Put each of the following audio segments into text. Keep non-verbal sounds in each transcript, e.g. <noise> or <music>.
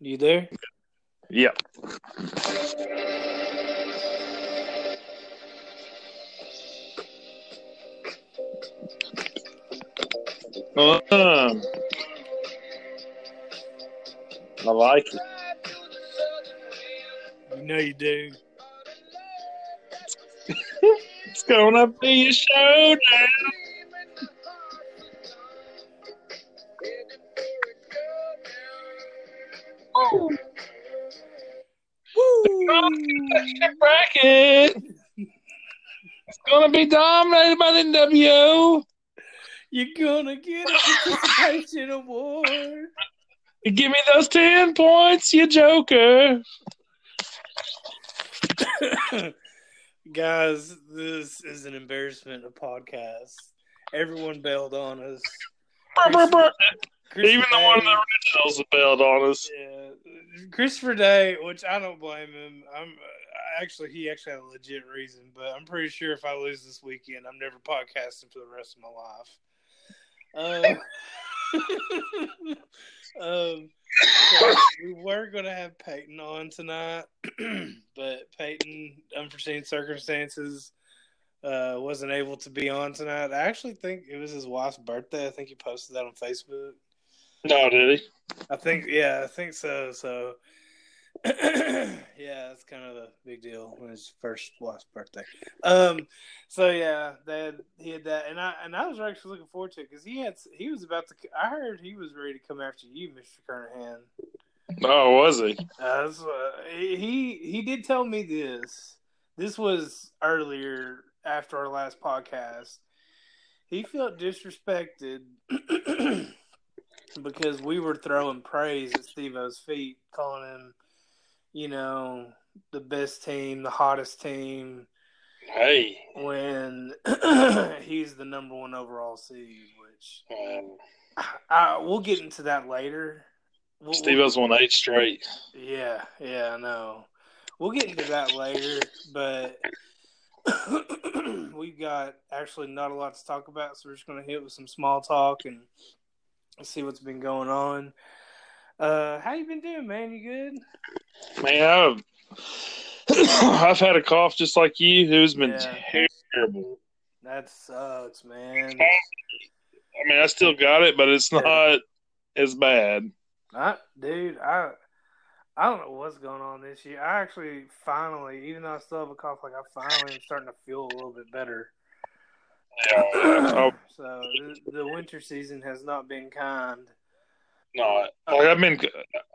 you there? Yeah. Um, I like it. You know you do. <laughs> It's gonna be a showdown. bracket. It's gonna be dominated by the W. You're gonna get a participation award. Give me those ten points, you joker. <coughs> Guys, this is an embarrassment of podcasts. Everyone bailed on us. Even the one of the originals bailed on us. Yeah, Christopher Day, which I don't blame him. I'm uh, actually he actually had a legit reason, but I'm pretty sure if I lose this weekend, I'm never podcasting for the rest of my life. Um, <laughs> um, so we were gonna have Peyton on tonight, <clears throat> but Peyton, unforeseen circumstances, uh, wasn't able to be on tonight. I actually think it was his wife's birthday. I think he posted that on Facebook. No, did he? I think, yeah, I think so. So, <clears throat> yeah, that's kind of a big deal when his first wife's birthday. Um, so yeah, that he had that, and I and I was actually looking forward to it because he had he was about to. I heard he was ready to come after you, Mister Kernahan. Oh, was he? Uh, so, uh, he he did tell me this. This was earlier after our last podcast. He felt disrespected <clears throat> because we were throwing praise at Steve-O's feet, calling him, you know, the best team, the hottest team, Hey, when <clears throat> he's the number one overall seed. Which um, I, we'll get into that later. We'll, Steve has won eight straight. Yeah, yeah, I know. We'll get into that later, but <clears throat> we've got actually not a lot to talk about, so we're just going to hit with some small talk and see what's been going on. Uh, how you been doing, man? You good? Man, I've, <clears throat> I've had a cough just like you, who's been Yeah. terrible. That sucks, man. I mean, I still got it, but it's not as bad. I, dude, I I don't know what's going on this year. I actually finally, even though I still have a cough, like I finally am starting to feel a little bit better. Oh, so the, the winter season has not been kind. No, like I've been.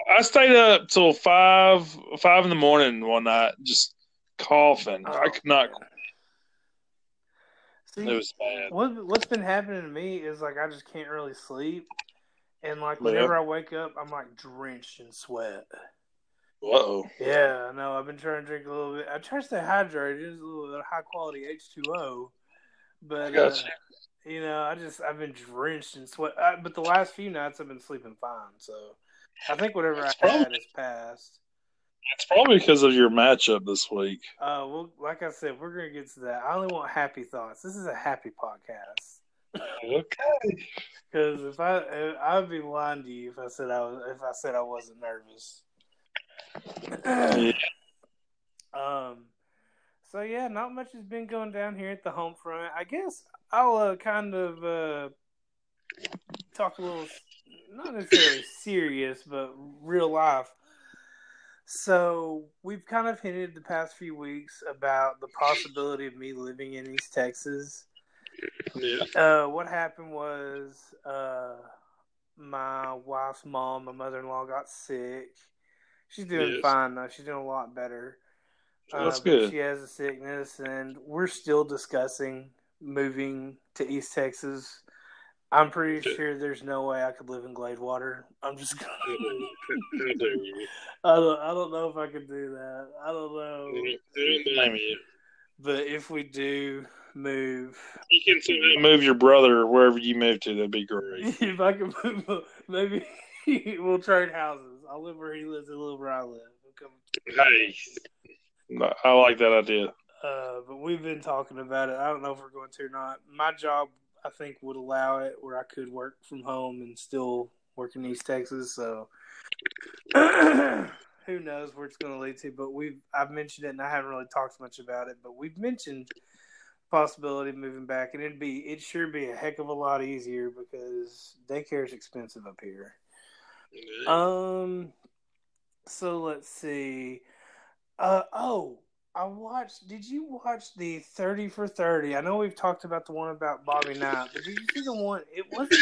I stayed up till five five in the morning one night, just coughing. I could not. Oh, See, It was bad. what what's been happening to me is like I just can't really sleep, and like Yeah. whenever I wake up, I'm like drenched in sweat. Whoa. Yeah, I know. I've been trying to drink a little bit. I try to stay hydrated. It's a little high quality H two O, but uh, Gotcha. you know, I just I've been drenched in sweat. Uh, but the last few nights I've been sleeping fine. So I think whatever That's I had is passed. It's probably because of your matchup this week. Uh, well, like I said, we're gonna get to that. I only want happy thoughts. This is a happy podcast. Okay. Because if I, I'd be lying to you if I said I was, if I said I wasn't nervous. Yeah. <clears throat> Um. So yeah, not much has been going down here at the home front. I guess I'll uh, kind of uh, talk a little, not necessarily serious, but real life. So we've kind of hinted the past few weeks about the possibility of me living in East Texas. Yeah. Uh, what happened was uh, my wife's mom, my mother in law, got sick. She's doing Yes. fine though. She's doing a lot better. Uh, That's but good. She has a sickness, and we're still discussing moving to East Texas. I'm pretty Good. sure there's no way I could live in Gladewater. I'm just. Gonna. <laughs> I don't. I don't know if I could do that. I don't know. blame you. But if we do move, You can somehow move your brother wherever you move to. That'd be great. <laughs> if I can move, maybe <laughs> we'll trade houses. I'll live where he lives. He'll live where I live. We'll come Hey, I like that idea. Uh, but we've been talking about it. I don't know if we're going to or not. My job, I think, would allow it where I could work from home and still work in East Texas. So <clears throat> who knows where it's going to lead to? But we've I've mentioned it, and I haven't really talked much about it. But we've mentioned possibility of moving back, and it'd be it sure be a heck of a lot easier because daycare is expensive up here. Um, so let's see. Uh oh, I watched. Did you watch the Thirty for Thirty? I know we've talked about the one about Bobby Knight, but did you see the one? It wasn't.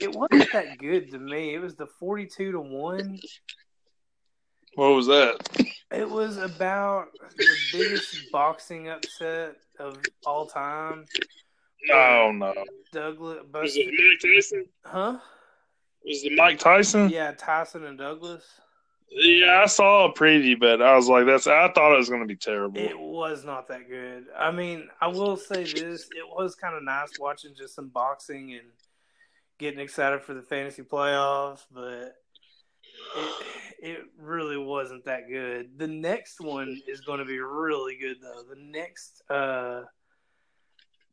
It wasn't that good to me. It was the forty-two to one. What was that? It was about the biggest boxing upset of all time. No, no. Douglas, Was it Mike Tyson? huh? Was it Mike Tyson? Yeah, Tyson and Douglas. Yeah, I saw a preview, but I was like, "That's." I thought it was going to be terrible. It was not that good. I mean, I will say this: it was kind of nice watching just some boxing and getting excited for the fantasy playoffs, but it it really wasn't that good. The next one is going to be really good, though. The next uh,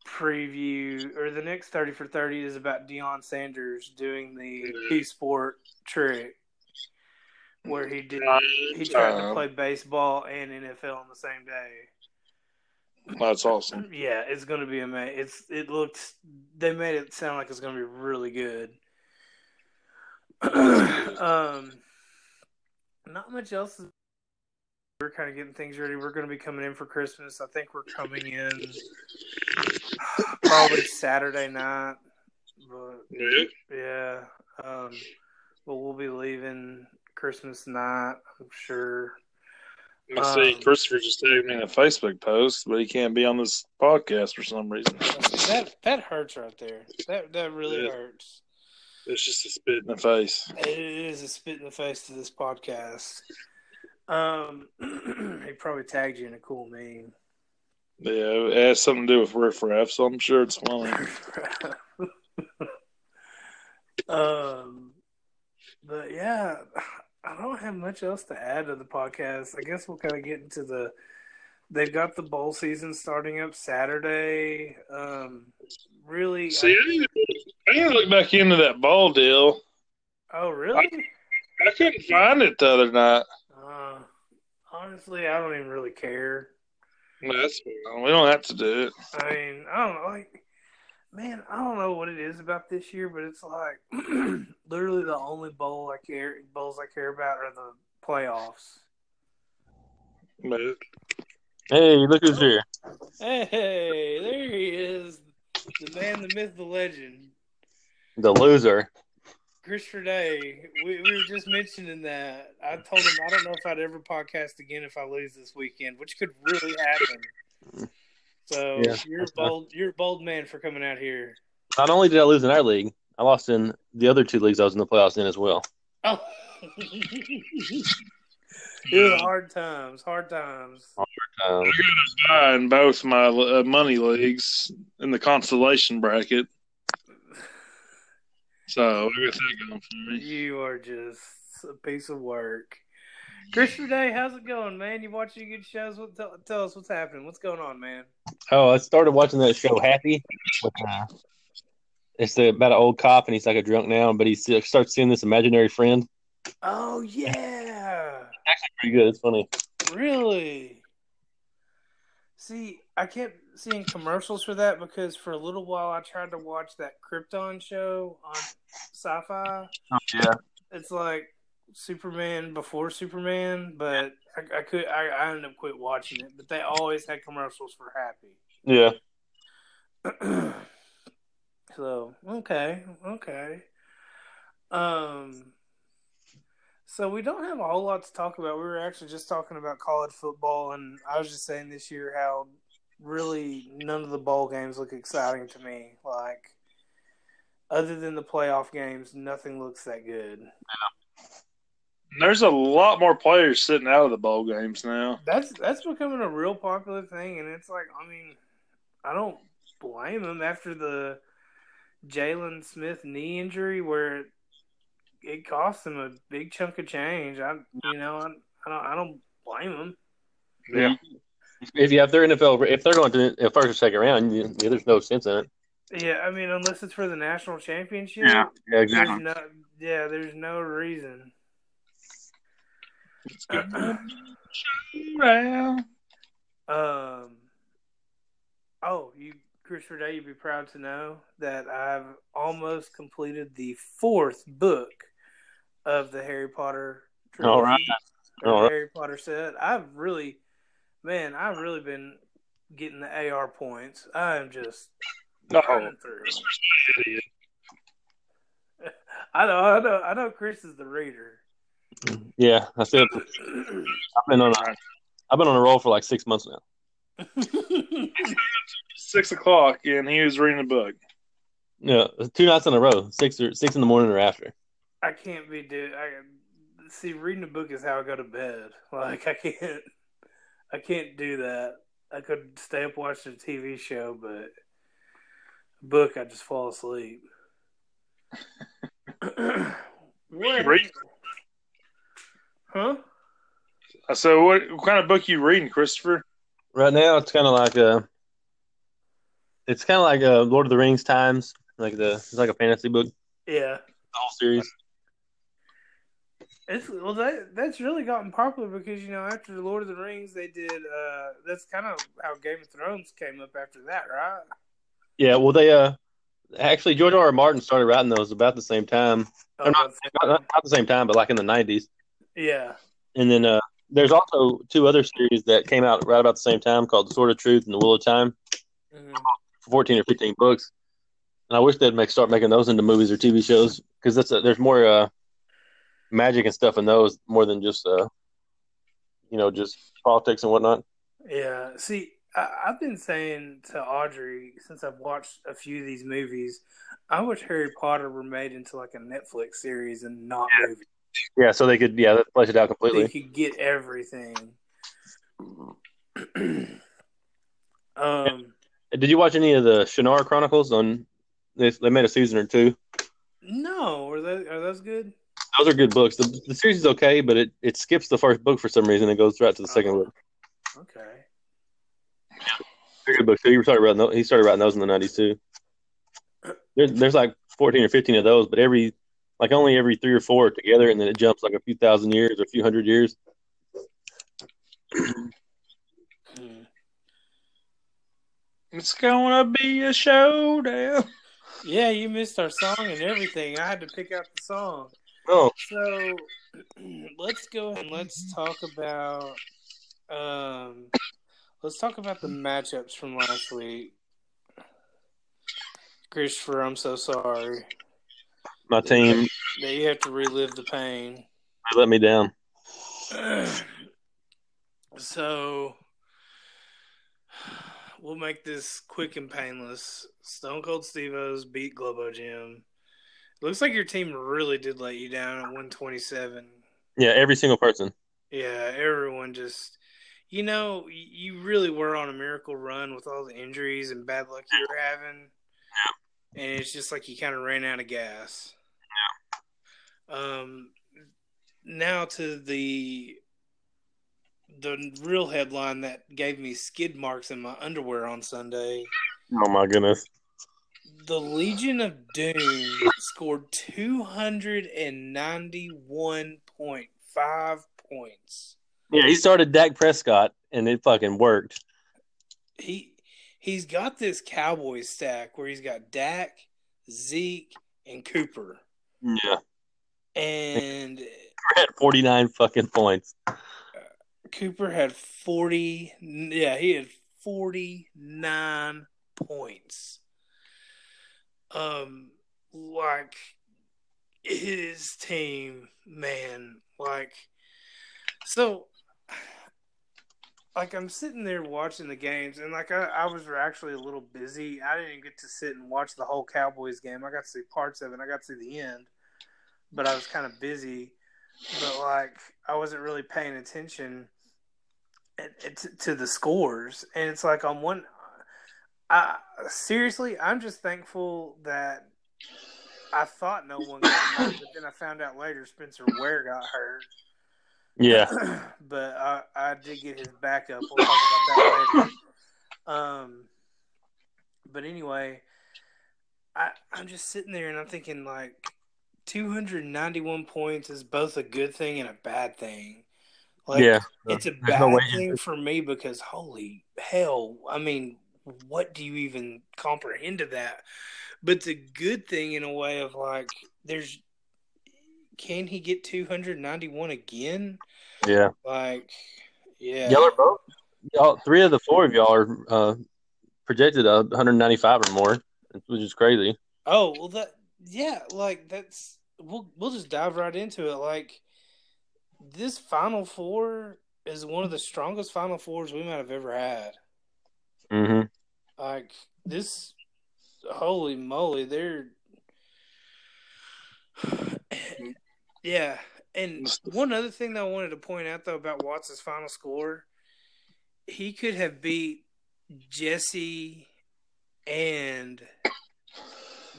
preview or the next thirty for thirty is about Deion Sanders doing the P Sport trick, where he did he tried to play baseball and NFL on the same day. That's awesome. <clears throat> Yeah, it's gonna be amazing. It's it looks they made it sound like it's gonna be really good. <clears throat> um, not much else. Is, we're kind of getting things ready. We're gonna be coming in for Christmas. I think we're coming in <sighs> probably Saturday night. But Yeah. yeah, um, but we'll be leaving Christmas night. I'm sure. I see Um, Christopher just tagged me in a Facebook post, but he can't be on this podcast for some reason. That that hurts right there. That that really Yeah. hurts. It's just a spit in the face. It is a spit in the face to this podcast. Um, <clears throat> he probably tagged you in a cool meme. Yeah, it has something to do with riffraff, so I'm sure it's funny. <laughs> <laughs> um, but yeah, <sighs> I don't have much else to add to the podcast. I guess we'll kind of get into the. They've got the bowl season starting up Saturday. Um, really? See, I need, to, I need to look back into that ball deal. oh, really? I couldn't find it the other night. Uh, honestly, I don't even really care. That's fine. We don't have to do it. I mean, I don't know, like, man, I don't know what it is about this year, but it's like <clears throat> literally the only bowl I care bowls I care about are the playoffs. Hey, look who's here. Hey, there he is, the man, the myth, the legend, The loser. Christopher Day. We, we were just mentioning that. I told him I don't know if I'd ever podcast again if I lose this weekend, which could really happen. So Yeah, you're a bold. You're a bold man for coming out here. Not only did I lose in our league, I lost in the other two leagues I was in the playoffs in as well. Oh. <laughs> it was hard times, hard times. Um, I in both my uh, money leagues in the constellation bracket. So I got that going for me. You are just a piece of work. Christopher Day, how's it going, man? You watching good shows? What, tell, tell us what's happening. What's going on, man? oh, I started watching that show Happy. With, uh, it's the, about an old cop, and he's like a drunk now, but he starts seeing this imaginary friend. Oh yeah, actually Pretty good. It's funny. really? See, I kept seeing commercials for that because for a little while I tried to watch that Krypton show on Sci-Fi. Oh, yeah. It's like Superman before Superman, but I, I could I, I ended up quit watching it. But they always had commercials for Happy. Yeah. <clears throat> so okay, okay. Um, so we don't have a whole lot to talk about. We were actually just talking about college football, and I was just saying this year how really none of the bowl games look exciting to me. Like, other than the playoff games, nothing looks that good. There's a lot more players sitting out of the bowl games now. That's that's becoming a real popular thing, and it's like, I mean, I don't blame them after the Jaylon Smith knee injury, where it, it cost them a big chunk of change. I, you know, I, I don't, I don't blame them. Yeah. If you have their NFL, if they're going to the first or second round, you, yeah, there's no sense in it. Yeah, I mean, unless it's for the national championship. Yeah, There's no, yeah, there's no reason. Well, Um. Oh, you, Christopher Day, you'd be proud to know that I've almost completed the fourth book of the Harry Potter. All right. All right. Harry Potter set. I've really, man, I've really been getting the AR points. I am just burning through. <laughs> I know, I know, I know. Chris is the reader. Yeah, I said I've been on a, I've been on a roll for like six months now. <laughs> Six o'clock, and he was reading a book. Yeah, two nights in a row, six or six in the morning or after. I can't be dude. I see reading a book is how I go to bed. <laughs> Like I can't, I can't do that. I could stay up watching a TV show, but a book I just fall asleep. <laughs> <clears throat> what? Read- Huh? I said, what, what kind of book you reading, Christopher? Right now, it's kind of like a, it's kind of like a Lord of the Rings times, like the it's like a fantasy book, Yeah. the whole series. It's well that that's really gotten popular because you know after the Lord of the Rings they did uh that's kind of how Game of Thrones came up after that, right? Yeah, well, they uh, actually George R. R. Martin started writing those about the same time, Oh, not, not, not the same time, but like in the '90s. Yeah. And then uh, there's also two other series that came out right about the same time called The Sword of Truth and The Wheel of Time, Mhm. 14 or 15 books. And I wish they'd make start making those into movies or TV shows because that's a, there's more uh, magic and stuff in those more than just uh, you know just politics and whatnot. Yeah. See, I, I've been saying to Audrey since I've watched a few of these movies, I wish Harry Potter were made into like a Netflix series and not movie. Yeah, so they could yeah flesh it out They completely. could get everything. <clears throat> um. Did you watch any of the Shannara Chronicles on? They, they made a season or two. No, are those are those good? Those are good books. The, the series is okay, but it, it skips the first book for some reason and goes right to the second Oh. book. Okay. They're good books. So he started writing those, he started writing those in the nineties too. There's there's like fourteen or fifteen of those, but every like only every three or four together, and then it jumps like a few thousand years or a few hundred years. <clears throat> It's gonna be a showdown. Yeah, you missed our song and everything. I had to pick out the song. Oh, So <clears throat> let's go ahead and let's talk about um let's talk about the matchups from last week. Christopher, I'm so sorry my team that you have to relive the pain. they let me down. <sighs> so we'll make this quick and painless. Stone Cold Steve O's beat Globo Gym. Looks like your team really did let you down at 127. Yeah, every single person. Yeah, everyone just, you know, you really were on a miracle run with all the injuries and bad luck you were having. And it's just like you kind of ran out of gas. Yeah. Um, now to the the real headline that gave me skid marks in my underwear on Sunday. Oh my goodness. The Legion of Doom scored 291.5 points. Yeah, he started Dak Prescott, and it fucking worked. He he's got this Cowboys stack where he's got Dak, Zeke, and Cooper. Yeah, And had forty nine fucking points. Cooper had 40 yeah, he had 49 points. Um like his team, man, like so like I'm sitting there watching the games and like I, I was actually a little busy. I didn't get to sit and watch the whole Cowboys game. I got to see parts of it. I got to see the end. But I was kind of busy. But like I wasn't really paying attention to the scores. And it's like on one I seriously, I'm just thankful that I thought no one got hurt, but then I found out later Spencer Ware got hurt. Yeah, <clears throat> but I, I did get his backup. We'll talk about that later. Um, but anyway, I, I'm just sitting there and I'm thinking like 291 points is both a good thing and a bad thing. Like, yeah, it's a bad no thing for me because holy hell, I mean, what do you even comprehend of that? But it's a good thing in a way of like, there's, can he get 291 again? yeah. Like, yeah, Y'all are both. Y'all, three of the four of y'all are uh, projected uh, 195 or more, which is crazy. Oh well, that yeah, like that's we'll we'll just dive right into it. Like this Final Four is one of the strongest Final Fours we might have ever had. Mm-hmm. Like this, holy moly, they're yeah. And one other thing that I wanted to point out though about Watts' final score, he could have beat Jesse and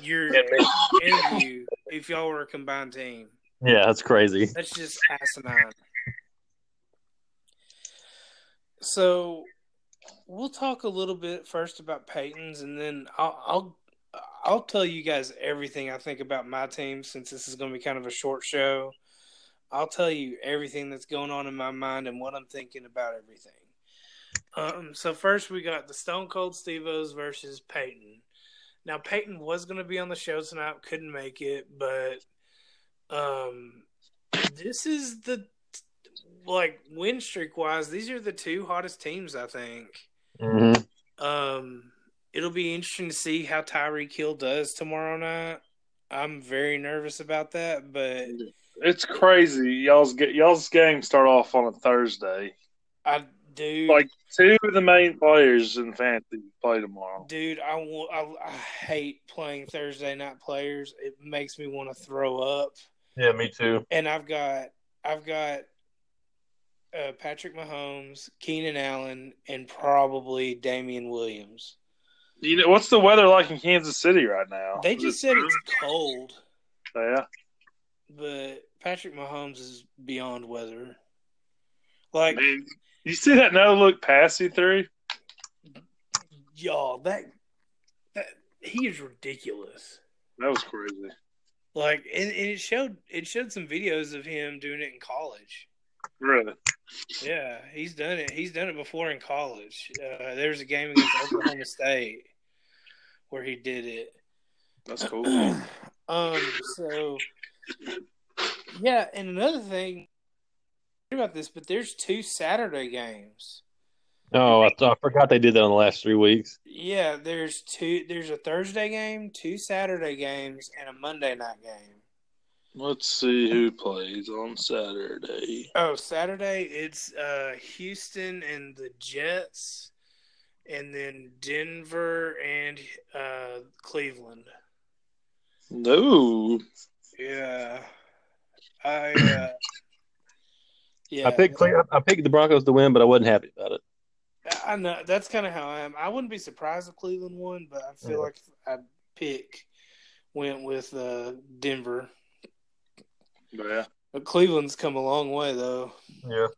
your interview if y'all were a combined team. Yeah, that's crazy. That's just asinine. So we'll talk a little bit first about Peyton's, and then I'll I'll, I'll tell you guys everything I think about my team since this is going to be kind of a short show. I'll tell you everything that's going on in my mind and what I'm thinking about everything. Um, so first we got the Stone Cold Steve-O's versus Peyton. Now Peyton was going to be on the show tonight, couldn't make it, but um, this is the like win streak wise. These are the two hottest teams, I think. hmm Um, it'll be interesting to see how Tyreek Hill does tomorrow night. I'm very nervous about that, but It's crazy. Y'all's get y'all's game start off on a Thursday. I do Like two of the main players in fantasy play tomorrow. Dude, I, wa- I, I hate playing Thursday night players. It makes me want to throw up. Yeah, me too. And I've got I've got uh, Patrick Mahomes, Keenan Allen, and probably Damien Williams. You know what's the weather like in Kansas City right now? They just said it's cold, yeah. but Patrick Mahomes is beyond weather. Like Man, you see that no look pass he threw? y'all, that that he is ridiculous. That was crazy. Like and, and it showed it showed some videos of him doing it in college. Really? Yeah, he's done it. He's done it before in college. Uh, there was a game against Oklahoma State where he did it. That's cool. <clears throat> um. So, yeah, and another thing about this, but there's two Saturday games. Oh, I, I forgot they did that in the last three weeks. Yeah, there's two. There's a Thursday game, two Saturday games, and a Monday night game. Let's see who plays on Saturday. Oh, Saturday it's uh, Houston and the Jets, and then Denver and uh, Cleveland. No. Yeah, I uh, <coughs> yeah, I picked I picked the Broncos to win, but I wasn't happy about it. I know that's kind of how I am. I wouldn't be surprised if Cleveland won, but I feel Yeah. like I'd pick went with uh, Denver. Yeah. But Cleveland's come a long way though. Yeah.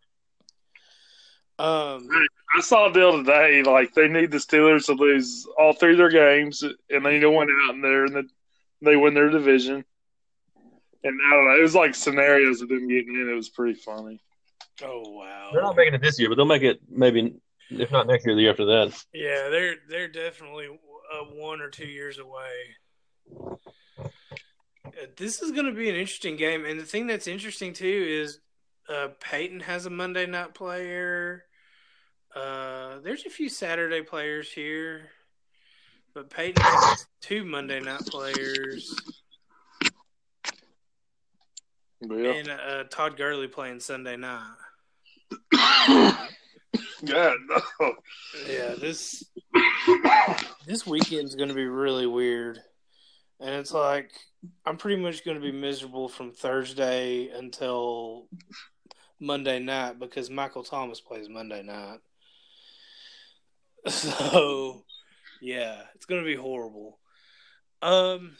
Um, I saw a deal today. Like they need the Steelers to lose all three of their games, and they need to win out in there, and then they win their division. And I don't know. It was like scenarios of them getting in. It was pretty funny. oh wow, They're not making it this year, but they'll make it maybe if not next year, the year after that. Yeah, they're they're definitely uh, one or two years away. Uh, This is going to be an interesting game, and the thing that's interesting too is uh, Peyton has a Monday night player. Uh, there's a few Saturday players here, but Peyton has two Monday night players, yeah. and uh, Todd Gurley playing Sunday night. <coughs> God no. Yeah, this this weekend's going to be really weird. And it's like I'm pretty much going to be miserable from Thursday until Monday night because Michael Thomas plays Monday night. <laughs> So, yeah, it's going to be horrible. Um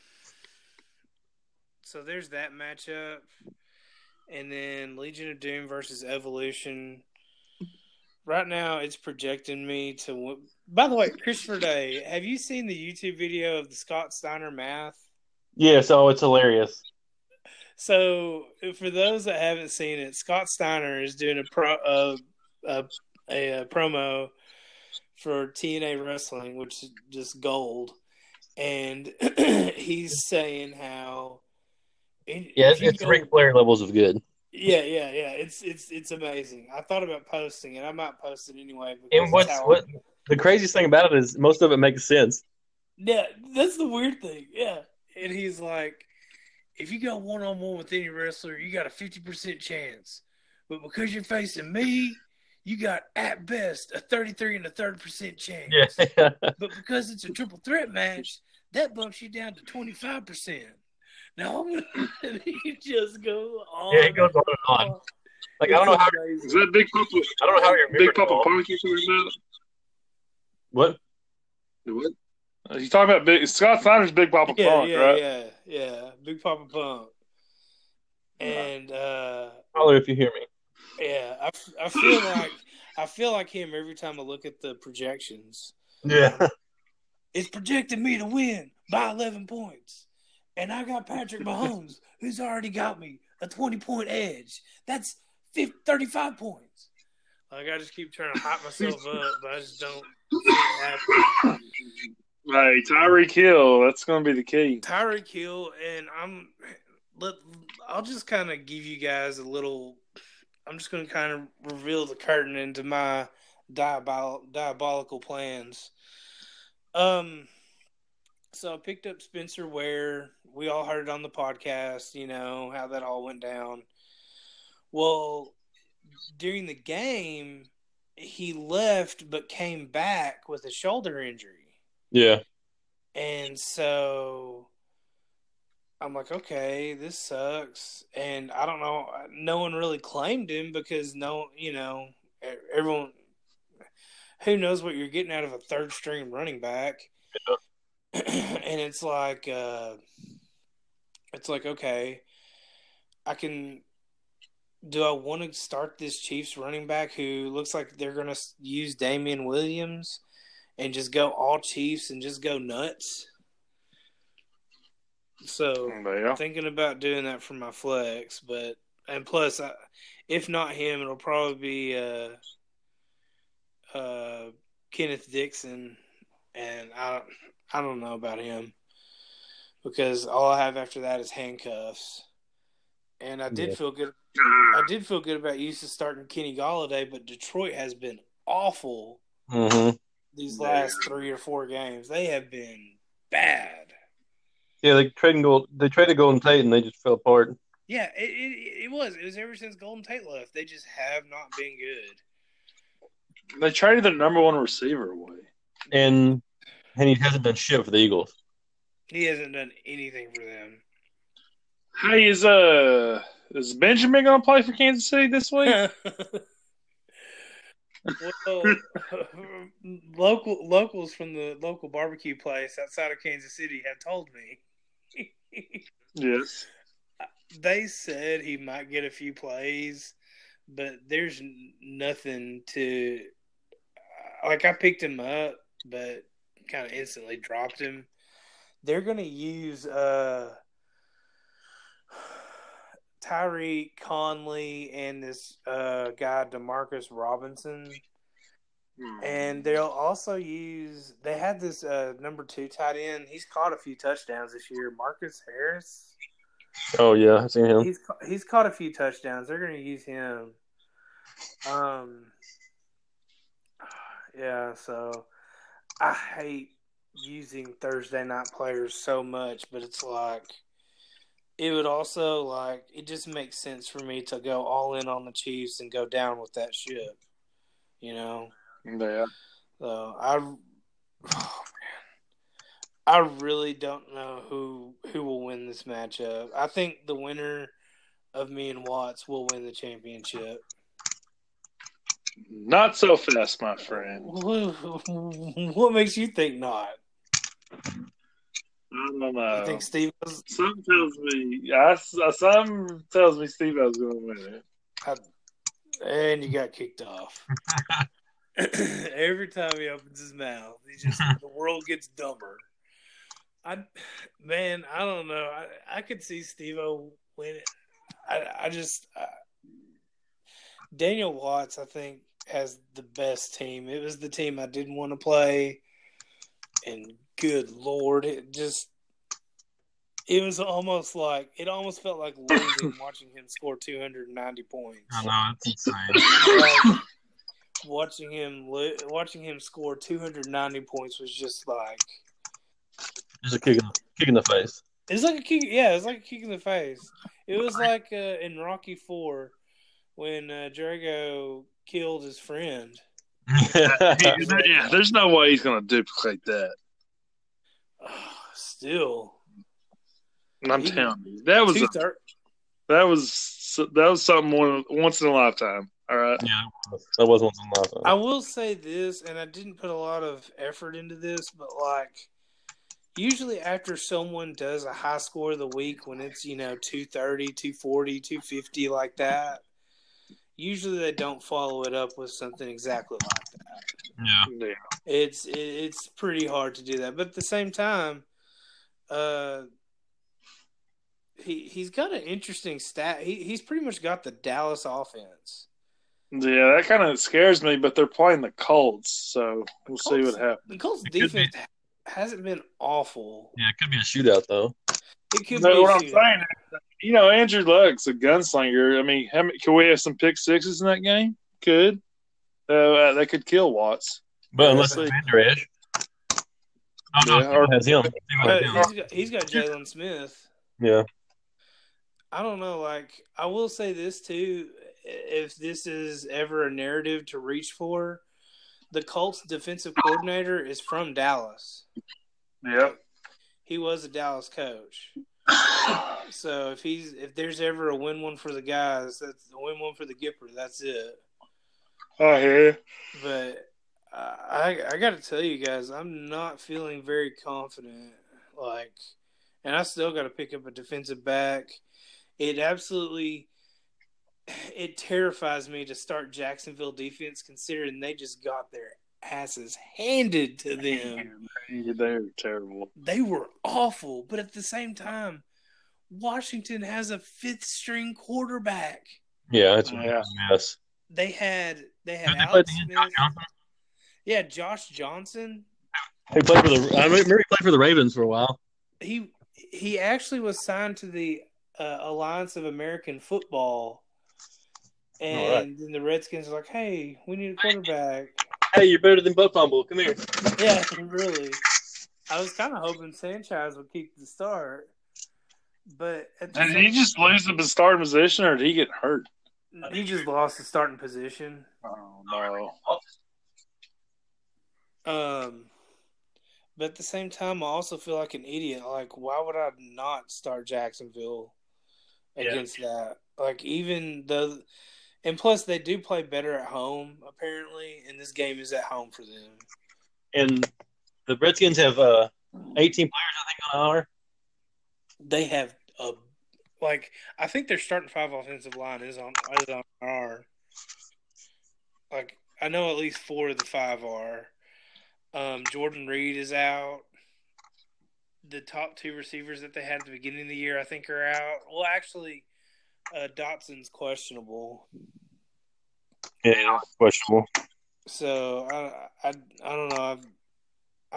so there's that matchup. And then Legion of Doom versus Evolution. right now it's projecting me to. By the way, Christopher Day, have you seen the YouTube video of the Scott Steiner math? Yeah, so it's hilarious. So, for those that haven't seen it, Scott Steiner is doing a pro a, a, a promo for TNA Wrestling, which is just gold, and <clears throat> he's saying how Yeah, if you it's go- Ric Flair levels of good. yeah, yeah, yeah. It's it's it's amazing. I thought about posting it. I might post it anyway. And what's what the craziest thing about it is most of it makes sense. Yeah, that's the weird thing. Yeah. And he's like, if you go one on one with any wrestler, you got a 50% chance. But because you're facing me, you got at best a 33 and a 30% chance. Yeah, <laughs> But because it's a triple threat match, that bumps you down to 25%. Now, I'm gonna, <laughs> and just go on. yeah, it goes on and on. Like I don't know how. Is that Big Papa? I don't know how you remember Big it Papa all. Punk you talking about? What? What? Uh, You talking about Big Scott Steiner's Big Papa Yeah, Punk, yeah, right? yeah, yeah. Big Poppa Pump. And, uh, Holler if you hear me. Yeah, I, I feel like I feel like him every time I look at the projections. Yeah. It's projecting me to win by 11 points. And I got Patrick Mahomes, who's already got me a 20 point edge. That's 50, 35 points. Like, I just keep trying to hype <laughs> myself up, but I just don't see it happen. Hey, Tyreek Hill, that's going to be the key. Tyreek Hill, and I'm. Let, I'll just kind of give you guys a little. I'm just going to kind of reveal the curtain into my diabol- diabolical plans. Um, so I picked up Spencer Ware. We all heard it on the podcast. You know how that all went down. Well, during the game, he left but came back with a shoulder injury. Yeah. And so I'm like, okay, this sucks. And I don't know, no one really claimed him because no, you know, everyone, who knows what you're getting out of a third string running back. <clears throat> and it's like, uh, it's like, okay, I can. Do I want to start this Chiefs running back who looks like they're going to use Damien Williams? and just go all Chiefs and just go nuts. So Yeah. thinking about doing that for my flex, but and plus, I, if not him, it'll probably be uh, uh, Kenneth Dixon, and I I don't know about him because all I have after that is handcuffs, and I did Yeah. feel good. I did feel good about used to starting Kenny Golladay, but Detroit has been awful Mm-hmm. these last three or four games. They have been bad. Yeah, they traded gold. They traded Golden Tate and they just fell apart. Yeah, it, it, it was. It was ever since Golden Tate left. They just have not been good. They traded their number one receiver away. And and he hasn't done shit for the Eagles. He hasn't done anything for them. Hey, is uh is Benjamin going to play for Kansas City this week? <laughs> well, <laughs> local locals from the local barbecue place outside of Kansas City have told me <laughs> yes. they said he might get a few plays, but there's nothing to like. I picked him up, but kind of instantly dropped him. They're gonna use uh <sighs> Tyree Conley and this uh guy Demarcus Robinson. And they'll also use. They had this uh, number two tight end. He's caught a few touchdowns this year. Marcus Harris. Oh yeah, I've seen him. He's he's caught a few touchdowns. They're going to use him. Um. <sighs> Yeah. So I hate using Thursday night players so much, but it's like it would also like it just makes sense for me to go all in on the Chiefs and go down with that ship. You know. Yeah. So I, oh man, I really don't know who who will win this matchup. I think the winner of me and Watts will win the championship. Not so fast, my friend. <laughs> What makes you think not? I don't know. You think Steve? Something tells me. I, uh, something tells me Steve was going to win it. And you got kicked off. <laughs> <clears throat> Every time he opens his mouth, he just <laughs> the world gets dumber. I, man, I don't know. I, I could see Steve-O win it. I, I just I, Daniel Watts, I think, has the best team. It was the team I didn't want to play, and good lord, it just it was almost like it almost felt like losing <laughs> watching him score 290 points. I know it's insane. <laughs> Like, watching him watching him score 290 points was just like Just a kick in, kick in the face. it's like a kick. Yeah, it's like a kick in the face. It was like uh, in Rocky Four when uh, Drago killed his friend. yeah, there's no way he's going to duplicate that. Still, And I'm He- telling you, that was two a, that was that was something one, once in a lifetime. All right, yeah, that was once in a lifetime. I will say this, and I didn't put a lot of effort into this, but like usually after someone does a high score of the week when it's, you know, 230, 240, 250 like that, usually they don't follow it up with something exactly like that. Yeah, yeah, It's it's pretty hard to do that, but at the same time, uh, he he's got an interesting stat. He he's pretty much got the Dallas offense. yeah. That kind of scares me, but they're playing the Colts, so we'll see what happens. The Colts It could be. defense hasn't been awful. yeah, it could be a shootout though. It could No, be. what a I'm saying, is, you know, Andrew Luck's a gunslinger. I mean, how many, can we have some pick sixes in that game? Could. Uh, that could kill Watts. But unless Yeah. it's Vander Esch. Oh no, Yeah, or- has him. Him. he's got, he's got Jaylon Smith. Yeah, I don't know. Like I will say this too: if this is ever a narrative to reach for, the Colts defensive coordinator is from Dallas. Yep. He was a Dallas coach. <sighs> So if he's if there's ever a win one for the guys, that's the win one for the Gipper. That's it. I hear you. But uh, I I got to tell you guys, I'm not feeling very confident. Like, and I still got to pick up a defensive back. It absolutely it terrifies me to start Jacksonville defense, considering they just got their asses handed to them. They're terrible. They were awful, but at the same time, Washington has a fifth string quarterback. yeah, it's Yeah. a mess. They had they had Who they Alex? Smith. Josh Yeah, Josh Johnson. He played for the. I remember he played for the Ravens for a while. He he actually was signed to the uh, Alliance of American Football, and All right. then the Redskins are like, "Hey, we need a quarterback." Hey, you're better than Butt Fumble. Come here. yeah, <laughs> really. I was kind of hoping Sanchez would keep the start, but at the Did same- he just lose the starting position, or did he get hurt? he just lost the starting position. Oh no! Um, but at the same time, I also feel like an idiot. Like, why would I not start Jacksonville Yeah. against that? Like, even though, and plus they do play better at home apparently, and this game is at home for them. And the Redskins have uh, 18 players, I think, on our. They have a like I think their starting five offensive line is on is on our like I know at least four of the five are. Um, Jordan Reed is out. The top two receivers that they had at the beginning of the year, I think, are out. Well, actually, uh, Doctson's questionable. Yeah, questionable. So I I, I don't know. I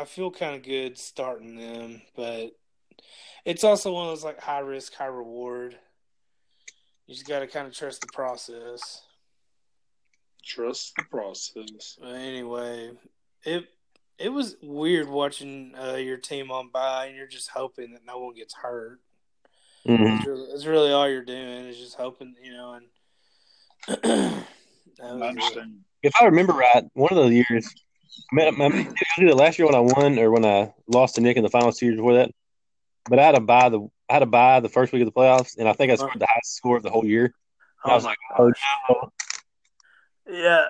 I feel kind of good starting them, but it's also one of those like high risk, high reward. You just got to kind of trust the process. Trust the process. But anyway, it it was weird watching uh, your team on by, and you're just hoping that no one gets hurt. hmm It's, really, it's really all you're doing is just hoping, you know. And <clears throat> that I was it. understand. If I remember right, one of those years, I mean, I mean, I did it last year when I won or when I lost to Nick in the final series before that. But I had to buy the I had to buy the first week of the playoffs, and I think I scored the highest score of the whole year. And I was like, oh no. Yeah,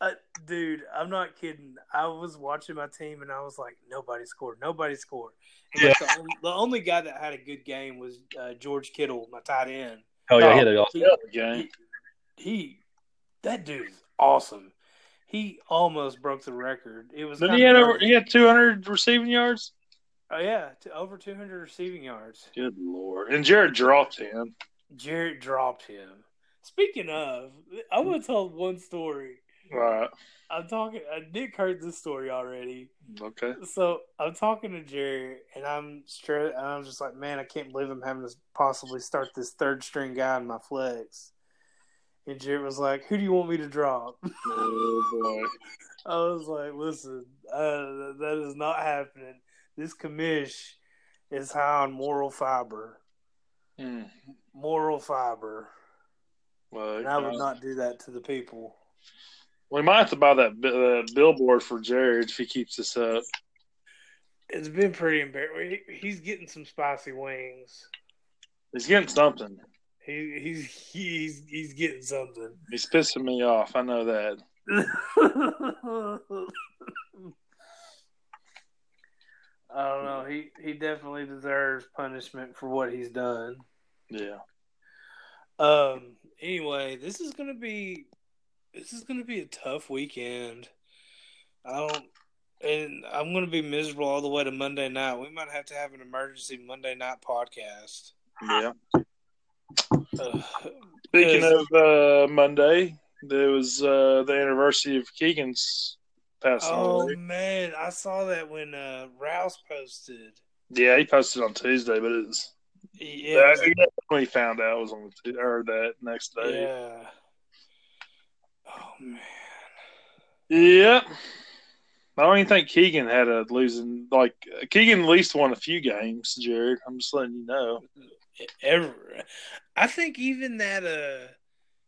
uh, dude, I'm not kidding. I was watching my team and I was like, nobody scored, nobody scored. Like, the, only, the only guy that had a good game was uh, George Kittle, my tight end. Oh yeah, he had all. He, Yeah, he, he, that dude is awesome. he almost broke the record. It was Then he had over, he had 200 receiving yards. oh yeah, to over 200 receiving yards. Good lord! And Jared dropped him. Jared dropped him. Speaking of, I want to tell one story. Right. I'm talking. Uh, Nick heard this story already. Okay. So I'm talking to Jerry, and I'm straight. And I'm just like, man, I can't believe I'm having to possibly start this third string guy in my flex. And Jerry was like, "Who do you want me to drop?" <laughs> Oh boy. I was like, "Listen, uh, that is not happening. This commish is high on moral fiber. Hmm. Moral fiber, Well, and I would not do that to the people." We might have to buy that uh, billboard for Jared if he keeps this up. It's been pretty embarrassing. He's getting some spicy wings. He's getting something. He, he's he's he's getting something. He's pissing me off. I know that. <laughs> I don't know. He he definitely deserves punishment for what he's done. Yeah. Um. Anyway, this is gonna be this is gonna be a tough weekend. I don't, and I'm gonna be miserable all the way to Monday night. We might have to have an emergency Monday night podcast. Yeah. Ugh. Speaking of uh, Monday, there was uh, the anniversary of Keegan's passing oh away. man, I saw that when uh, Rouse posted. Yeah, he posted on Tuesday, but it was Yeah, yeah, when he found out it was on the, or that next day. yeah. Oh man. Yep. I don't even think Keegan had a losing like Keegan at least won a few games, Jared. I'm just letting you know. Ever, I think even that uh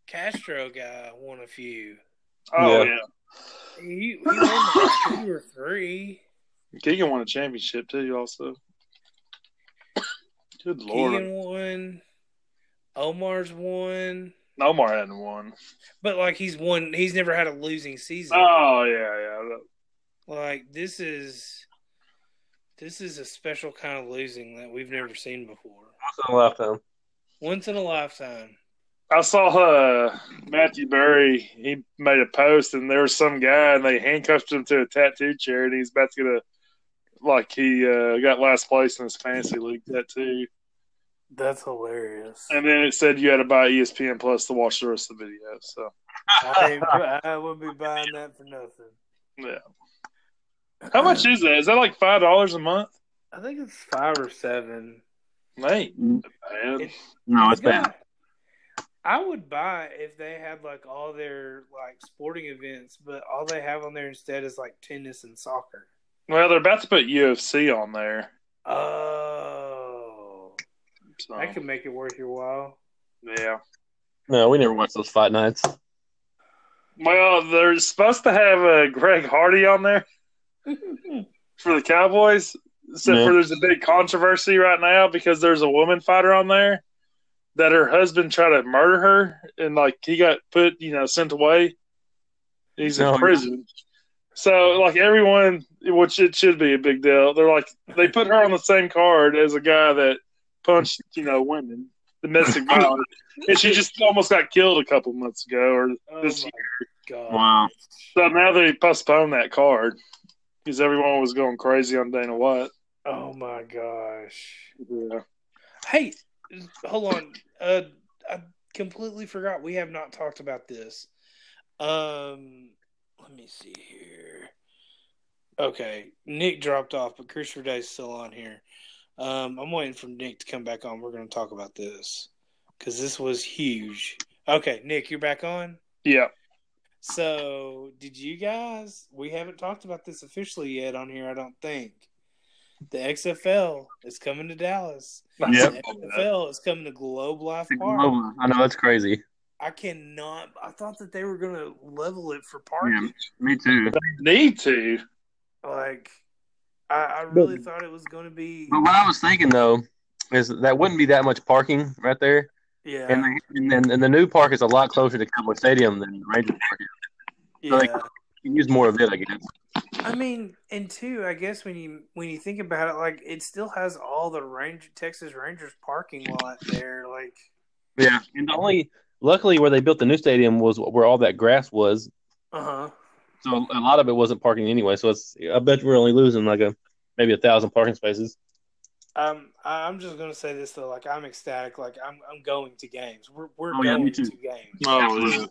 Castro guy won a few. Oh Yeah. yeah. He, he won two or three. Keegan won a championship too, also. Good lord. Keegan won. Omar's won. Omar hadn't won. But like he's won he's never had a losing season. Oh yeah, yeah. Like this is this is a special kind of losing that we've never seen before. Once in a lifetime. Once in a lifetime. I saw uh, Matthew Berry. He made a post, and there was some guy, and they handcuffed him to a tattoo chair, and he's about to get a like he uh, got last place in his fantasy league tattoo. That's hilarious. And then it said you had to buy ESPN Plus to watch the rest of the video. So I, <laughs> I wouldn't be buying that for nothing. yeah, how much is that? Is that like five dollars a month? I think it's five or seven. Mate, bad. It- No, It's got- I would buy if they had like all their like sporting events, but all they have on there instead is like tennis and soccer. Well, they're about to put UFC on there. Oh, So, that could make it worth your while. yeah. No, we never watched those fight nights. Well, they're supposed to have uh, Greg Hardy on there <laughs> for the Cowboys. Except Yeah. for there's a big controversy right now because there's a woman fighter on there that her husband tried to murder her and like he got put, you know, sent away. He's in Oh, yeah. prison. So like everyone, which it should be a big deal. They're like they put her on the same card as a guy that punched, you know, women, domestic violence, and she just almost got killed a couple months ago or Oh this my god! Wow. so now they postponed that card because everyone was going crazy on Dana White. Oh my gosh! Yeah. Hey, hold on. Uh, I completely forgot. We have not talked about this. Um, let me see here. Okay, Nick dropped off, but Christopher Day's still on here. Um, I'm waiting for Nick to come back on. We're going to talk about this because this was huge. Okay, Nick, you're back on. Yeah. So, did you guys? We haven't talked about this officially yet on here. I don't think. The XFL is coming to Dallas. Yep. The XFL is coming to Globe Life Park. I know that's crazy. I cannot. I thought that they were going to level it for parking. me too. They need to. Like, I, I really thought it was going to be. But what I was thinking though is that wouldn't be that much parking right there, Yeah, and the, and, and the new park is a lot closer to Cowboy Stadium than Ranger Park. is. so yeah. You can use more of it, I guess. I mean, and two, I guess when you when you think about it, like it still has all the Ranger Texas Rangers parking lot there. Like, Yeah. And the only, luckily, where they built the new stadium was where all that grass was. uh huh. So a lot of it wasn't parking anyway. So it's I bet we're only losing like a maybe a thousand parking spaces. Um, I'm just gonna say this though, like I'm ecstatic. Like I'm, I'm going to games. We're, we're Oh, yeah, going me too. to games. Oh, yeah.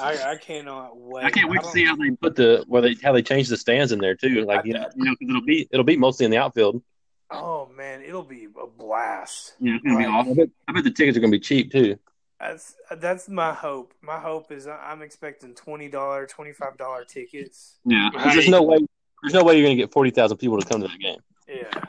I, I cannot wait. I can't wait to see how they put the where they how they change the stands in there too. Like you know, you know, 'cause it'll be it'll be mostly in the outfield. Oh man, it'll be a blast. Yeah, it's gonna be awesome. I bet, I bet the tickets are gonna be cheap too. That's that's my hope. My hope is I'm expecting twenty dollar, twenty five dollar tickets. Yeah, Hey. there's no way. There's no way you're gonna get forty thousand people to come to that game. Yeah.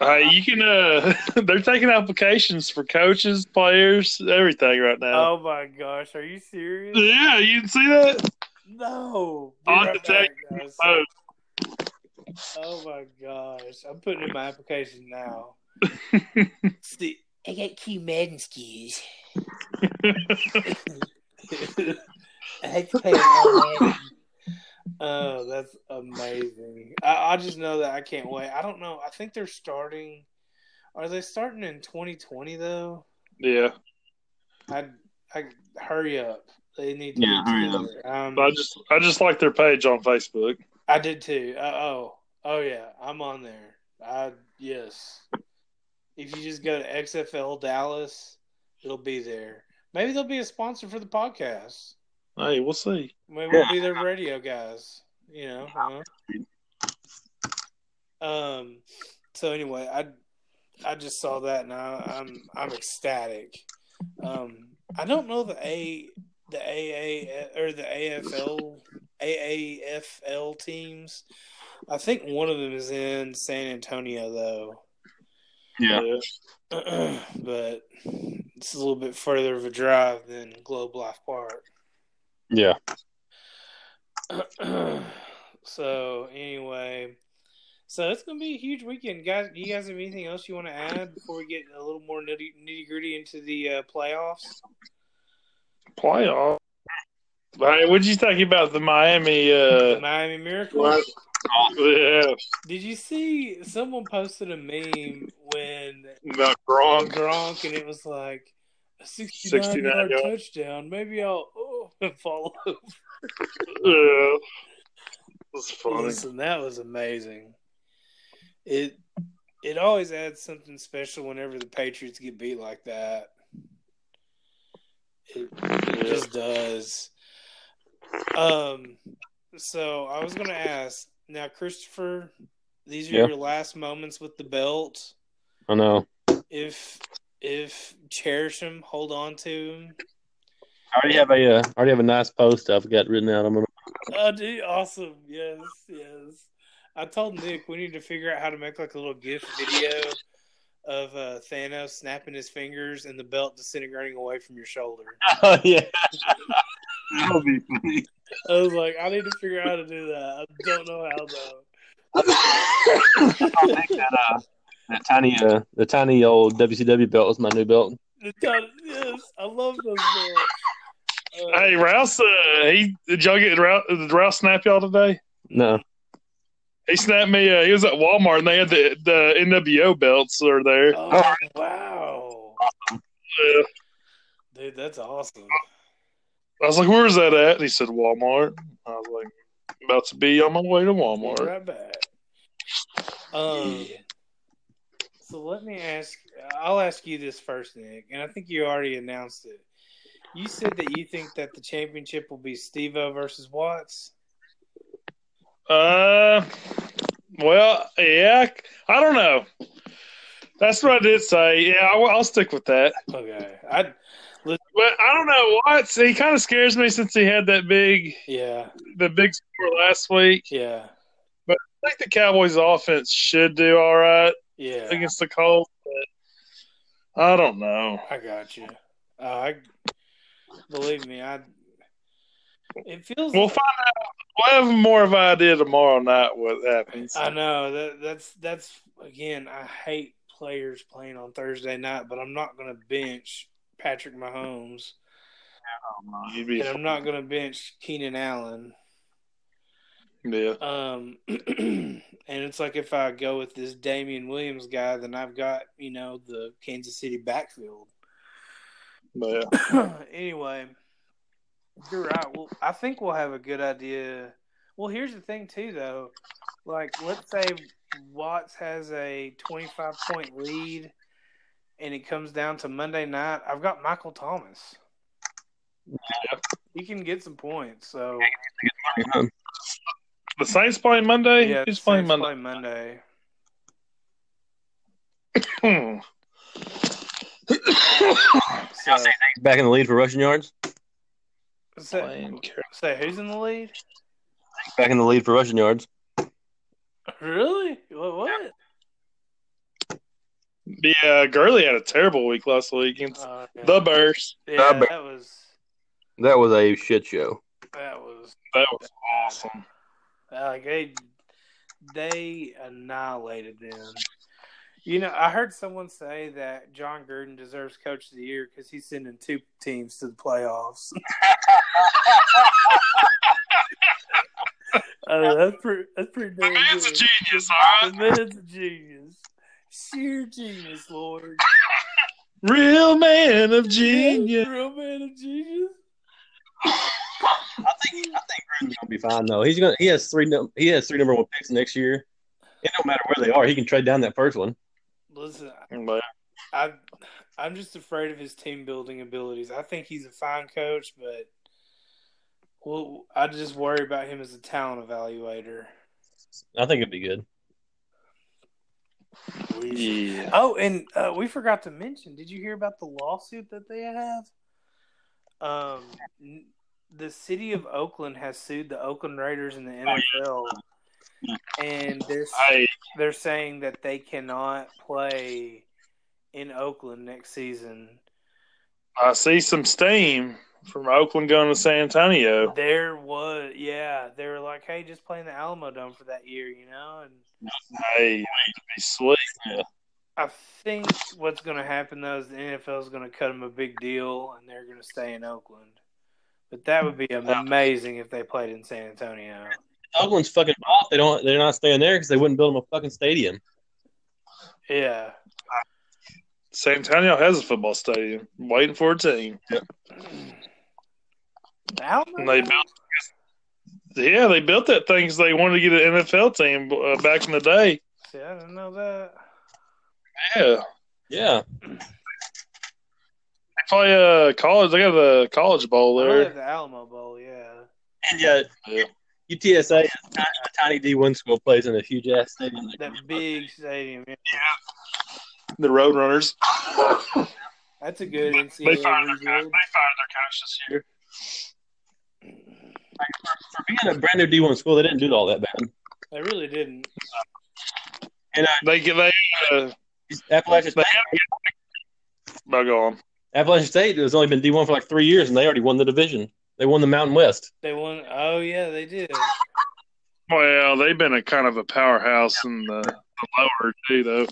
Hey, you can. Uh, <laughs> they're taking applications for coaches, players, everything right now. Oh my gosh, are you serious? Yeah, you can see that. No. On right the back, Oh, Oh my gosh, I'm putting in my application now. <laughs> See, I got Q Madden skis. I had to play Madden. Oh, that's amazing. I, I just know that I can't wait. I don't know. I think they're starting. Are they starting in 2020 though? yeah. I I hurry up. They need to Yeah, hurry up. together. Um, I just, I just like their page on Facebook. I did too. Uh, oh, oh yeah, I'm on there. I yes. If you just go to XFL Dallas, it'll be there. Maybe they'll be a sponsor for the podcast. Hey, we'll see. Maybe we'll be their radio guys. You know. huh? Um. So anyway, I I just saw that and I, I'm I'm ecstatic. Um. I don't know the A the AA or the AFL AAFL teams. I think one of them is in San Antonio though. Yeah, <clears throat> but it's a little bit further of a drive than Globe Life Park. yeah. <clears throat> so anyway, so it's gonna be a huge weekend, guys. Do you guys have anything else you want to add before we get a little more nitty nitty gritty into the uh, playoffs? Playoff. Hey, what'd you think about the Miami? the Uh, Miami Miracle. Yeah, Did you see someone posted a meme when not wrong. Gronk and it was like a 69, 69 yard yard. touchdown. Maybe I'll oh, <laughs> fall over. Yeah, that's funny. Listen, that was amazing. It it always adds something special whenever the Patriots get beat like that. It, it Yeah. just does. Um, so I was going to ask now, Christopher. These are Yeah. your last moments with the belt. I know. If if cherish them, hold on to them. I already have a uh, I already have a nice post I've got written out. I'm gonna. Oh, dude, awesome! Yes, yes. I told Nick we need to figure out how to make like a little GIF video of uh, Thanos snapping his fingers and the belt disintegrating away from your shoulder. <laughs> Oh yeah, that would be funny. I was like, I need to figure out how to do that. I don't know how though. I think that uh, that tiny uh, the tiny old WCW belt was my new belt. The time- yes, I love those belts. Uh, Hey, Rouse, uh, he did y'all get Rouse, did Rouse snap y'all today? No, He snapped me. Uh, he was at Walmart and they had the the NWO belts are there. oh, wow, Uh, dude, that's awesome. I was like, "Where's that at?" And he said, "Walmart." I was like, "About to be on my way to Be Walmart." right back. Um, so let me ask. I'll ask you this first, Nick, and I think you already announced it. You said that you think that the championship will be Steve-O versus Watts. Uh, well, yeah, I don't know. That's what I did say. Yeah, I'll, I'll stick with that. Okay, I But I don't know. Watts, he kind of scares me since he had that big, yeah the big score last week. yeah but I think the Cowboys' offense should do all right yeah. against the Colts. But I don't know. I got you. Uh, I believe me. I. It feels. We'll find out. We'll have more of an idea tomorrow night what happens. I know that that's that's again. I hate players playing on Thursday night, but I'm not going to bench Patrick Mahomes, You'd be, and I'm not going to bench Keenan Allen. yeah. Um, <clears throat> and it's like if I go with this Damien Williams guy, then I've got you know the Kansas City backfield. But yeah. <clears throat> anyway, You're right. Well, I think we'll have a good idea. Well, here's the thing too, though. Like, let's say Watts has a 25 point lead, and it comes down to Monday night. I've got Michael Thomas. Yeah. He can get some points. So The Saints playing Monday. yeah, Who's Saints playing Monday? play Monday. Hmm. <coughs> So, Back in the lead for rushing yards. say, say who's in the lead? Back in the lead for rushing yards. Really? What? what? Yeah, Gurley had a terrible week last week against Uh, yeah. the Bears. yeah, the- that was That was a shit show. that was That was awesome. Like they, they annihilated them. You know, I heard someone say that Jon Gruden deserves Coach of the Year because he's sending two teams to the playoffs. <laughs> uh, that's pretty. That's pretty damn man's a genius, all The man's a genius. Sheer genius, Lord. <laughs> Real man of genius. Real man of genius. I think I think Gruden's gonna be fine though. He's gonna he has three he has three number one picks next year. It don't matter where they are. He can trade down that first one. Listen, mm, But I I'm just afraid of his team building abilities. I think he's a fine coach, but well, I just worry about him as a talent evaluator. I think it'd be good. Yeah. Oh, and uh, we forgot to mention. Did you hear about the lawsuit that they have? Um, n- the city of Oakland has sued the Oakland Raiders and the NFL, and they're Hey, they're saying that they cannot play in Oakland next season. I see some steam from Oakland going to San Antonio. There was, yeah, they were like, "Hey, just playing the Alamodome for that year," you know. And Hey, that'd be sweet. I think what's going to happen though is the NFL is going to cut them a big deal, and they're going to stay in Oakland. But that would be amazing if they played in San Antonio. Oakland's fucking off. They don't. They're not staying there because they wouldn't build them a fucking stadium. Yeah, San Antonio has a football stadium, waiting for a team. Alamo. And they built, yeah, they built that thing because they wanted to get an NFL team uh, back in the day. See, I didn't know that. Yeah, Yeah, they play uh college. They got the College Bowl I they there. have the Alamo Bowl. Yeah. and yeah, Yeah. UTSA, a ti- a tiny D one school, plays in a huge ass stadium. That big stadium. Yeah. The Roadrunners. That's a good They NCAA fired their coach. They rebuild. fired their coach this year. For being a brand new D one school, they didn't do all that bad. They really didn't. And uh, They get they uh, Appalachian they State, have bug on. Appalachian State has only been D one for like three years, and they already won the division. They won the Mountain West. They won. Oh yeah, they did. Well, they've been a kind of a powerhouse in the, the lower too, though.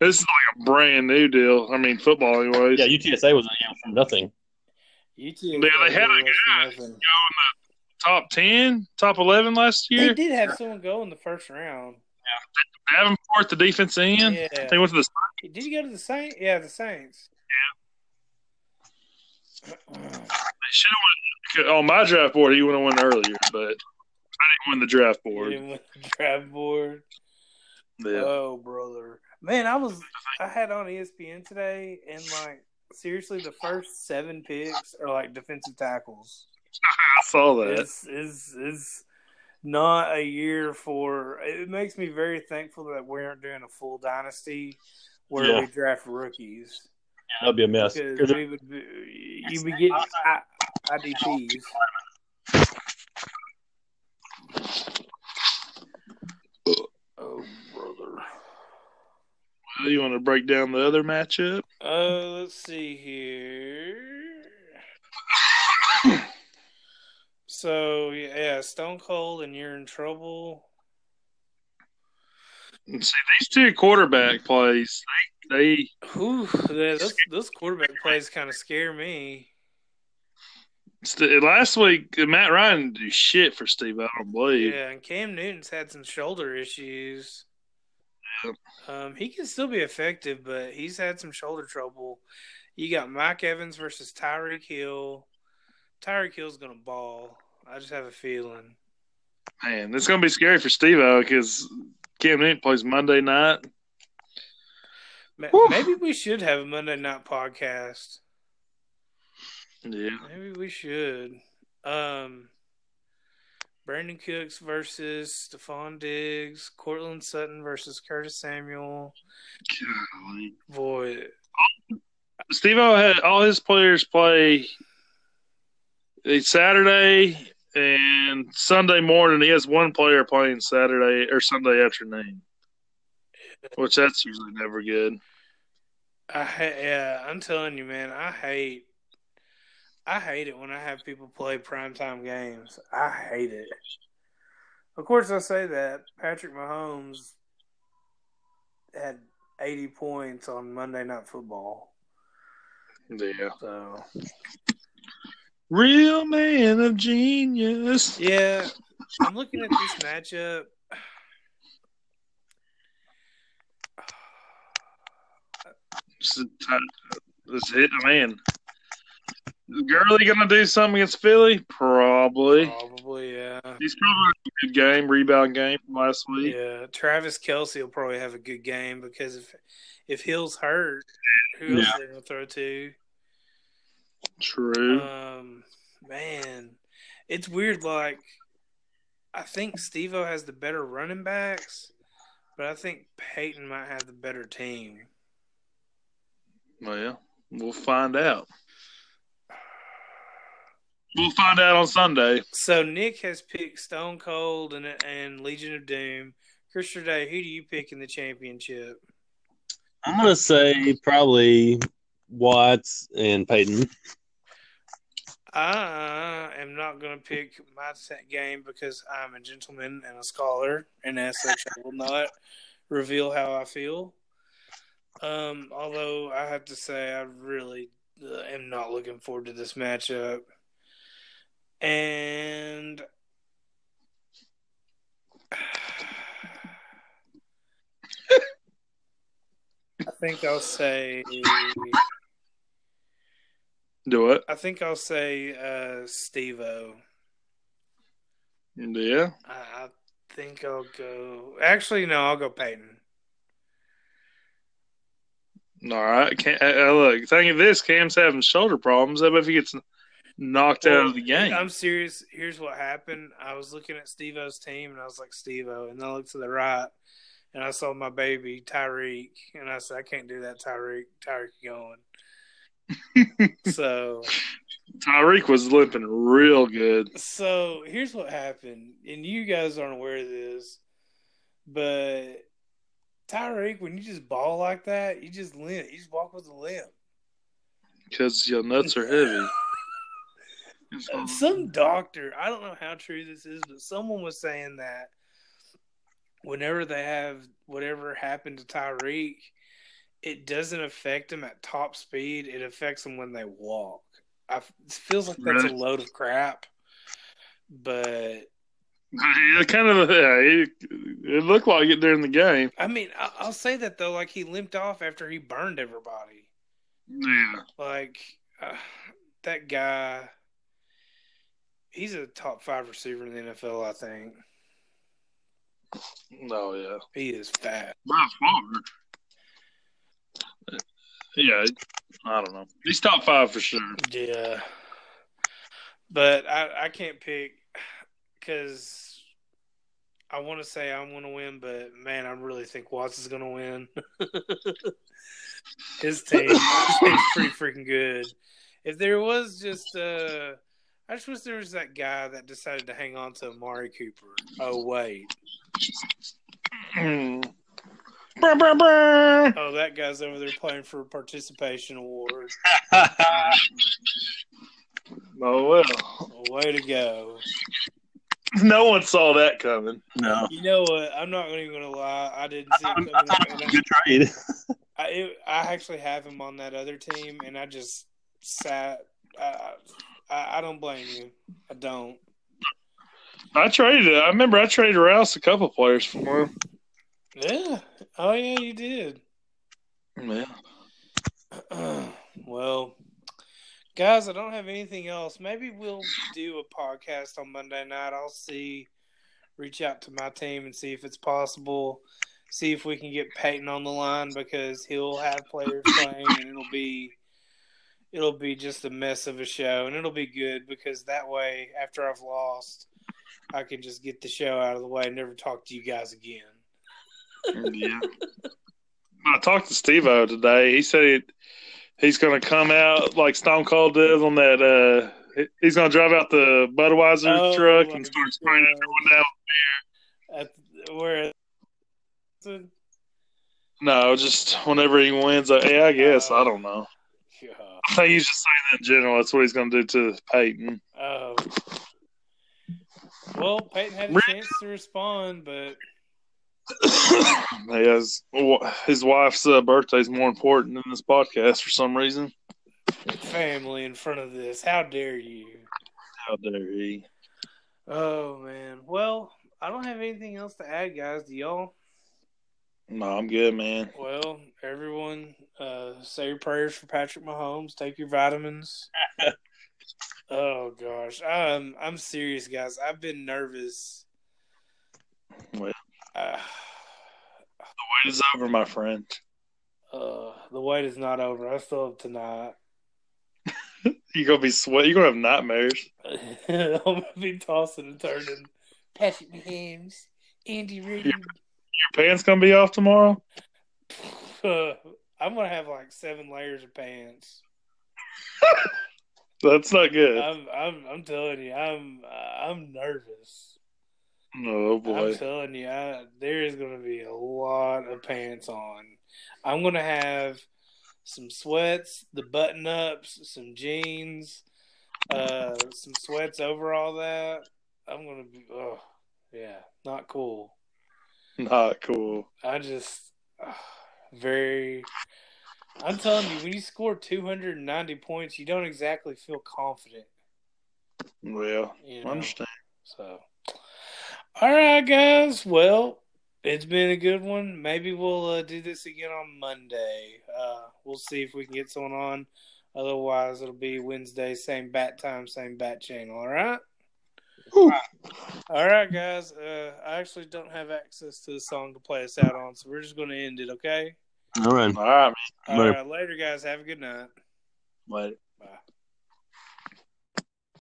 This is like a brand new deal. I mean, football, anyways. Yeah, UTSA was you know, from nothing. UT. Yeah, they had a guy. Top ten, top eleven last year. They year. did have someone go in the first round. Yeah, Davenport, the defense end. Yeah. They went to the. Did you go to the Saints? Yeah, the Saints. They should have went on my draft board. He would have won earlier, but I didn't win the draft You board. didn't win the draft board. Yeah. Oh, brother. Man, I was I had on ESPN today, and like seriously, the first seven picks are like defensive tackles. <laughs> I saw that. It's is is not a year for. It makes me very thankful that we aren't doing a full dynasty where Yeah. we draft rookies Yeah, that'd be a mess. because 'Cause we would be, you would get I, IDPs. Oh, brother. Well, you want to break down the other matchup? Uh, let's see here. So yeah, Stone Cold, and you're in trouble. See, these two quarterback plays, they, they yeah, those those quarterback plays kind of scare me. st- last week Matt Ryan didn't shit for Steve. I don't believe. Yeah, and Cam Newton's had some shoulder issues. Yep. Um, he can still be effective, but he's had some shoulder trouble. You got Mike Evans versus Tyreek Hill. Tyreek Hill's gonna ball. I just have a feeling. Man, it's gonna be scary for Steve because Cam Newton plays Monday night. Ma- Maybe we should have a Monday night podcast. Yeah. Maybe we should. Um, Brandin Cooks versus Stefon Diggs, Courtland Sutton versus Curtis Samuel. Golly. Boy, Steve had all his players play Saturday and Sunday morning. He has one player playing Saturday or Sunday afternoon, which that's usually never good. I ha- yeah, I'm telling you, man, I hate, I hate it when I have people play primetime games. I hate it. Of course, I say that Patrick Mahomes had 80 points on Monday Night Football. Yeah. So Real man of genius. yeah, I'm looking at this matchup. It's, it's hit man. Is Gurley gonna do something against Philly? Probably. Probably, yeah. He's probably a good game, rebound game from last week. Yeah, Travis Kelce will probably have a good game because if if Hill's hurt, who else Yeah. are they gonna throw to? True. Um, man, it's weird. Like, I think Steve-O has the better running backs, but I think Peyton might have the better team. well, we'll find out. <sighs> We'll find out on Sunday. So Nick has picked Stone Cold and and Legion of Doom. Christopher Day, who do you pick in the championship? I'm gonna say probably Watts and Peyton. I am not going to pick my set game because I'm a gentleman and a scholar, and as such, I will not reveal how I feel. Um, although I have to say, I really uh, am not looking forward to this matchup. And <sighs> I think I'll say Do it. I think I'll say uh, Steve-O. Yeah. I, I think I'll go. Actually, no, I'll go Peyton. All right. Cam, uh, uh, look, thing of this, Cam's having shoulder problems. How about if he gets knocked out of the game? I'm serious. Here's what happened. I was looking at Steve O's team, and I was like, Steve O. And then I looked to the right, and I saw my baby, Tyreek. And I said, I can't do that, Tyreek. Tyreek going. <laughs> so, Tyreek was limping real good. so here's what happened. And you guys aren't aware of this, but Tyreek, when you just ball like that, you just limp. You just walk with a limp. Because your nuts are heavy. <laughs> Some doctor i don't know how true this is but someone was saying that whenever they have whatever happened to tyreek it doesn't affect them at top speed it affects them when they walk I, it feels like that's Really? a load of crap but Yeah, kind of. Yeah, it, it looked like it during the game. i mean I, i'll say that though like he limped off after he burned everybody Yeah. like uh, that guy he's a top five receiver in the nfl i think Oh yeah. he is fat By far. Yeah. I don't know. He's top five for sure. Yeah, but I I can't pick because I want to say I'm going to win, but man, I really think Watts is going to win. <laughs> his team, his team's pretty freaking good. If there was just, uh, I just wish there was that guy that decided to hang on to Amari Cooper. Oh wait, <clears throat> Brr, brr, brr. oh that guy's over there playing for a participation award. <laughs> Oh well. Way to go! No one saw that coming. no, You know what? I'm not even going to lie. I didn't see it coming. and I- good trade. I it, I actually have him on that other team, and I just sat. I, I I don't blame you. I don't. I traded. I remember I traded Rouse a couple players for him. Yeah. Oh yeah, you did. Yeah. <clears throat> well, Guys, I don't have anything else. Maybe we'll do a podcast on Monday night. I'll see, reach out to my team and see if it's possible. See if we can get Peyton on the line because he'll have players <coughs> playing and it'll be it'll be just a mess of a show and it'll be good because that way after I've lost I can just get the show out of the way and never talk to you guys again. Yeah. I talked to Steve O today. He said he, he's going to come out like Stone Cold did on that. Uh, he's going to drive out the Budweiser Oh, truck and start spraying everyone down. At where No, just whenever he wins. Uh, yeah, I guess. Oh. I don't know. God. I think he's just saying that in general. That's what he's going to do to Peyton. Oh. Well, Peyton had a chance to respond, but <coughs> he has, his wife's uh, birthday is more important than this podcast for some reason. family in front of this. How dare you? How dare he? Oh man. Well, I don't have anything else to add, guys. Do y'all? No, I'm good, man. Well, everyone, uh, say your prayers for Patrick Mahomes. Take your vitamins. <laughs> oh gosh, I'm I'm serious, guys. I've been nervous. Well. Uh, the Wait is over, my friend. uh, the wait is not over. I still have tonight. <laughs> You're gonna be sweat. You're gonna have nightmares. <laughs> I'm gonna be tossing and turning. Patrick Mahomes, Andy Reid. Your pants gonna be off tomorrow. <laughs> I'm gonna have like seven layers of pants. That's not good. I'm I'm I'm telling you, I'm I'm nervous. Oh boy. I'm telling you, I, there is gonna be a lot of pants on. I'm gonna have some sweats, the button ups, some jeans, uh, some sweats over all that. I'm gonna be, oh yeah, not cool. Not cool. I just uh, very. I'm telling you, when you score 290 points, you don't exactly feel confident. Well, You I understand. So, all right, guys. Well, it's been a good one. Maybe we'll uh, do this again on Monday. Uh, we'll see if we can get someone on. Otherwise, it'll be Wednesday, same bat time, same bat channel. All right. Whew. All right, guys. Uh, I actually don't have access to the song to play us out on, so we're just going to end it. Okay. All right. All right, All Later. guys. Have a good night. Later. Bye.